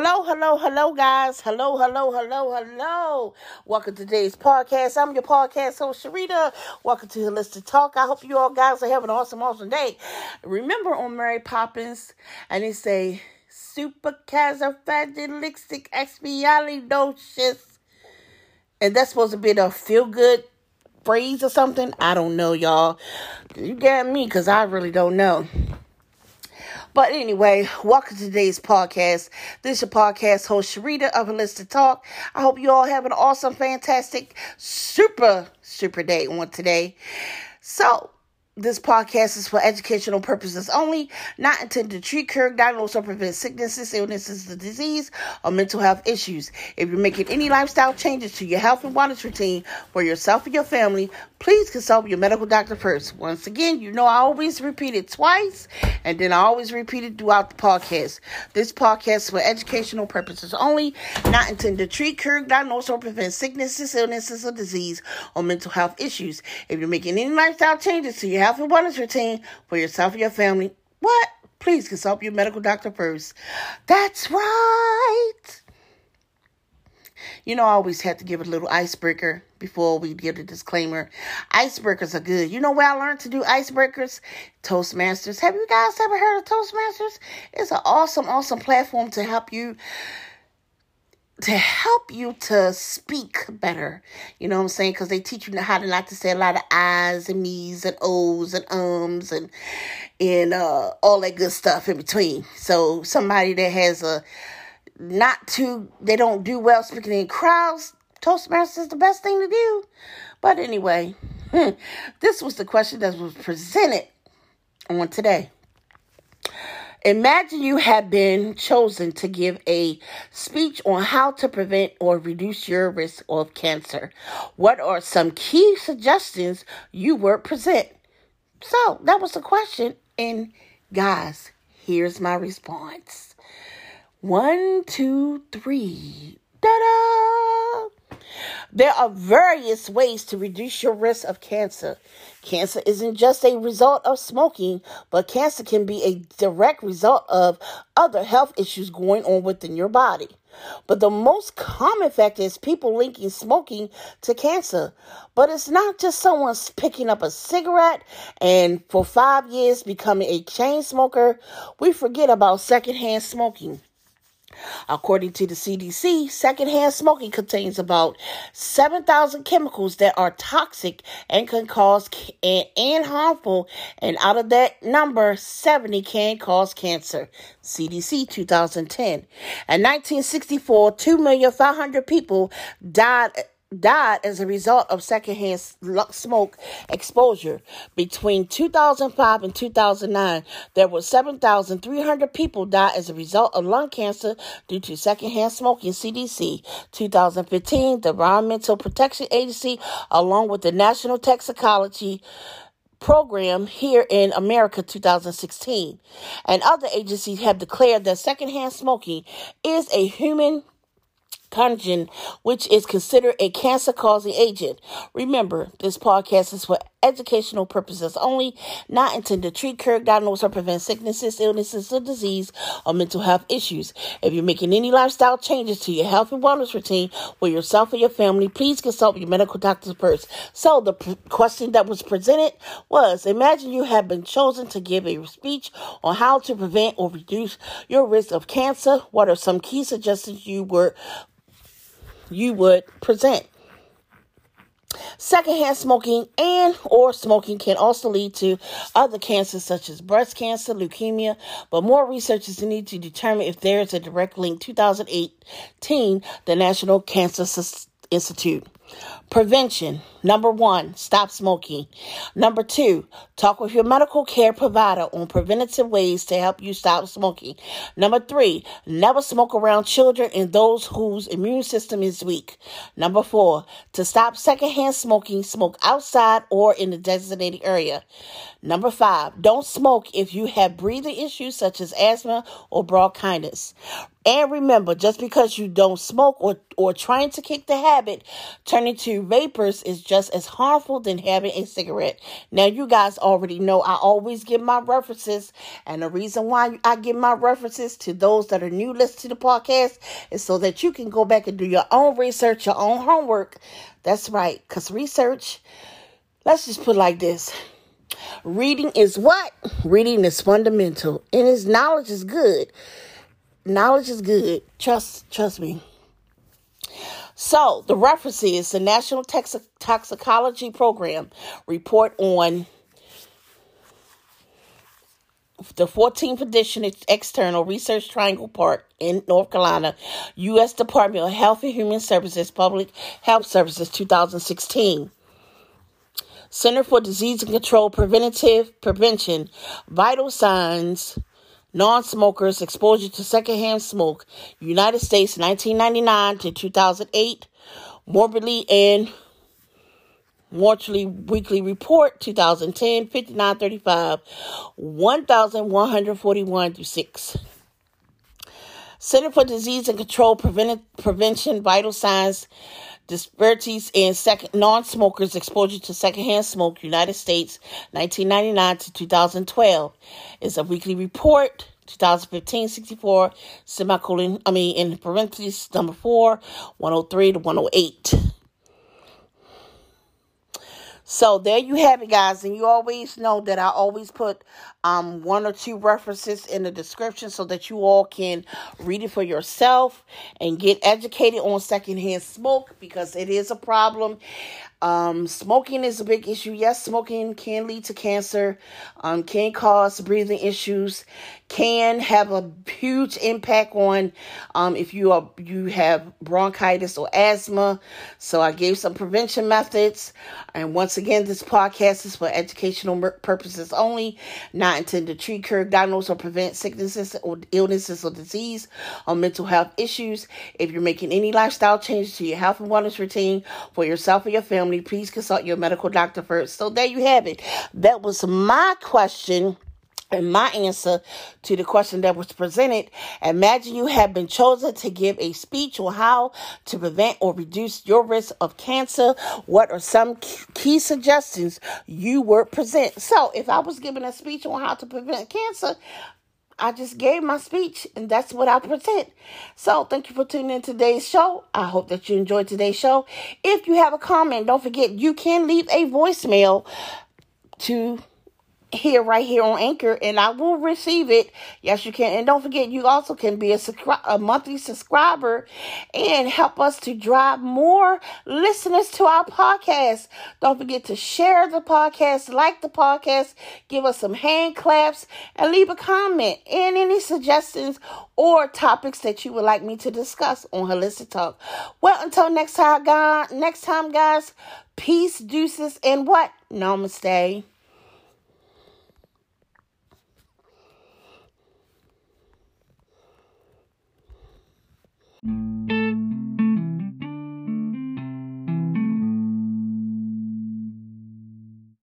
Hello, hello, hello, guys. Hello, hello, hello, hello. Welcome to today's podcast. I'm your podcast host, Sharita. Welcome to Holistic Talk. I hope you all guys are having an awesome, awesome day. Remember on Mary Poppins, and they say, supercalifragilisticexpialidocious. And that's supposed to be the feel good phrase or something. I don't know, y'all. You get me because I really don't know. But anyway, welcome to today's podcast. This is your podcast host, Sharita of Holistic Talk. I hope you all have an awesome, fantastic, super, super day on today. So, this podcast is for educational purposes only, not intended to treat, cure, diagnose, or prevent sicknesses, illnesses, the disease, or mental health issues. If you're making any lifestyle changes to your health and wellness routine for yourself and your family, please consult your medical doctor first. Once again, you know I always repeat it twice, and then I always repeat it throughout the podcast. This podcast is for educational purposes only, not intended to treat, cure, diagnose, or prevent sicknesses, illnesses, or disease, or mental health issues. If you're making any lifestyle changes to your health and wellness routine for yourself and your family, what? Please consult your medical doctor first. That's right. You know, I always have to give a little icebreaker before we give the disclaimer. Icebreakers are good. You know where I learned to do icebreakers? Toastmasters. Have you guys ever heard of Toastmasters? It's an awesome, awesome platform to help you to help you to speak better. You know what I'm saying? Because they teach you how to not to say a lot of I's and me's and O's and ums and and uh, all that good stuff in between. So somebody that has a not too they don't do well speaking in crowds, Toastmasters is the best thing to do. But anyway, this was the question that was presented on today. Imagine you have been chosen to give a speech on how to prevent or reduce your risk of cancer. What are some key suggestions you would present? So that was the question. And guys, here's my response. One, two, three. Da da! There are various ways to reduce your risk of cancer. Cancer isn't just a result of smoking, but cancer can be a direct result of other health issues going on within your body. But the most common factor is people linking smoking to cancer. But it's not just someone picking up a cigarette and for five years becoming a chain smoker. We forget about secondhand smoking. According to the CDC, secondhand smoking contains about 7,000 chemicals that are toxic and can cause and, and harmful, and out of that number, 70 can cause cancer. CDC 2010. In 1964, 2,500,000 people died died as a result of secondhand smoke exposure. Between 2005 and 2009, there were 7,300 people died as a result of lung cancer due to secondhand smoking. CDC 2015, the Environmental Protection Agency, along with the National Toxicology program here in America 2016 and other agencies have declared that secondhand smoking is a human Carcinogen, which is considered a cancer causing agent. Remember, this podcast is for educational purposes only, not intended to treat, cure, diagnose, or prevent sicknesses, illnesses, or disease, or mental health issues. If you're making any lifestyle changes to your health and wellness routine for yourself or your family, please consult your medical doctor first. So, the p- question that was presented was Imagine you have been chosen to give a speech on how to prevent or reduce your risk of cancer. What are some key suggestions you were you would present. Secondhand smoking and or smoking can also lead to other cancers such as breast cancer, leukemia, but more research is needed to determine if there is a direct link. 2018, the National Cancer Institute Prevention. Number one, stop smoking. Number two, talk with your medical care provider on preventative ways to help you stop smoking. Number three, never smoke around children and those whose immune system is weak. Number four, To stop secondhand smoking, smoke outside or in a designated area. Number five, don't smoke if you have breathing issues such as asthma or bronchitis. And remember, just because you don't smoke or, or trying to kick the habit, turning to vapors is just as harmful than having a cigarette. Now, you guys already know I always give my references, and the reason why I give my references to those that are new listening to the podcast is so that you can go back and do your own research, your own homework. That's right, because research, let's just put like this. Reading is what? Reading is fundamental, and his knowledge is good knowledge is good. Trust, trust me. So the reference is the National Toxicology Program report on the 14th edition external research triangle park in north carolina u.s department of health and human services public health services 2016 center for disease and control preventative prevention vital signs non-smokers exposure to secondhand smoke united states 1999 to 2008 morbidly and mortally weekly report 2010 5935 1141 through 6 center for disease and control prevention vital signs disparities in second non-smokers exposure to secondhand smoke united states 1999 to 2012 is a weekly report 2015 64 semicolon i mean in parentheses number 4 103 to 108 so there you have it, guys. And you always know that I always put um, one or two references in the description so that you all can read it for yourself and get educated on secondhand smoke because it is a problem. Um, smoking is a big issue. Yes, smoking can lead to cancer, um, can cause breathing issues, can have a huge impact on um, if you are you have bronchitis or asthma. So I gave some prevention methods, and once again, this podcast is for educational purposes only, not intended to treat, cure, diagnose, or prevent sicknesses or illnesses or disease or mental health issues. If you're making any lifestyle changes to your health and wellness routine for yourself or your family family, please consult your medical doctor first. So there you have it. That was my question and my answer to the question that was presented. Imagine you have been chosen to give a speech on how to prevent or reduce your risk of cancer. What are some key suggestions you would present? So, if I was giving a speech on how to prevent cancer, I just gave my speech, and that's what I present. So, thank you for tuning in today's show. I hope that you enjoyed today's show. If you have a comment, don't forget you can leave a voicemail to here right here on Anchor, and I will receive it. Yes, you can. And don't forget, you also can be a, subscri- a monthly subscriber and help us to drive more listeners to our podcast. Don't forget to share the podcast, like the podcast, give us some hand claps, and leave a comment and any suggestions or topics that you would like me to discuss on Holistic Talk. Well, until next time, God, next time, guys. Peace, deuces, and what? Namaste.